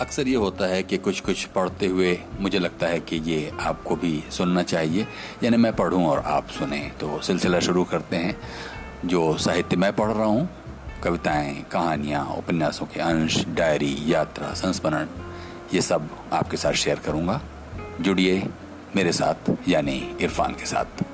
अक्सर ये होता है कि कुछ कुछ पढ़ते हुए मुझे लगता है कि ये आपको भी सुनना चाहिए। यानी मैं पढ़ूं और आप सुने। तो सिलसिला शुरू करते हैं। जो साहित्य मैं पढ़ रहा हूँ, कविताएँ, कहानियाँ, उपन्यासों के अंश, डायरी, यात्रा, संस्मरण, ये सब आपके साथ शेयर करूँगा। जुड़िए मेरे साथ, यानी इरफान के साथ।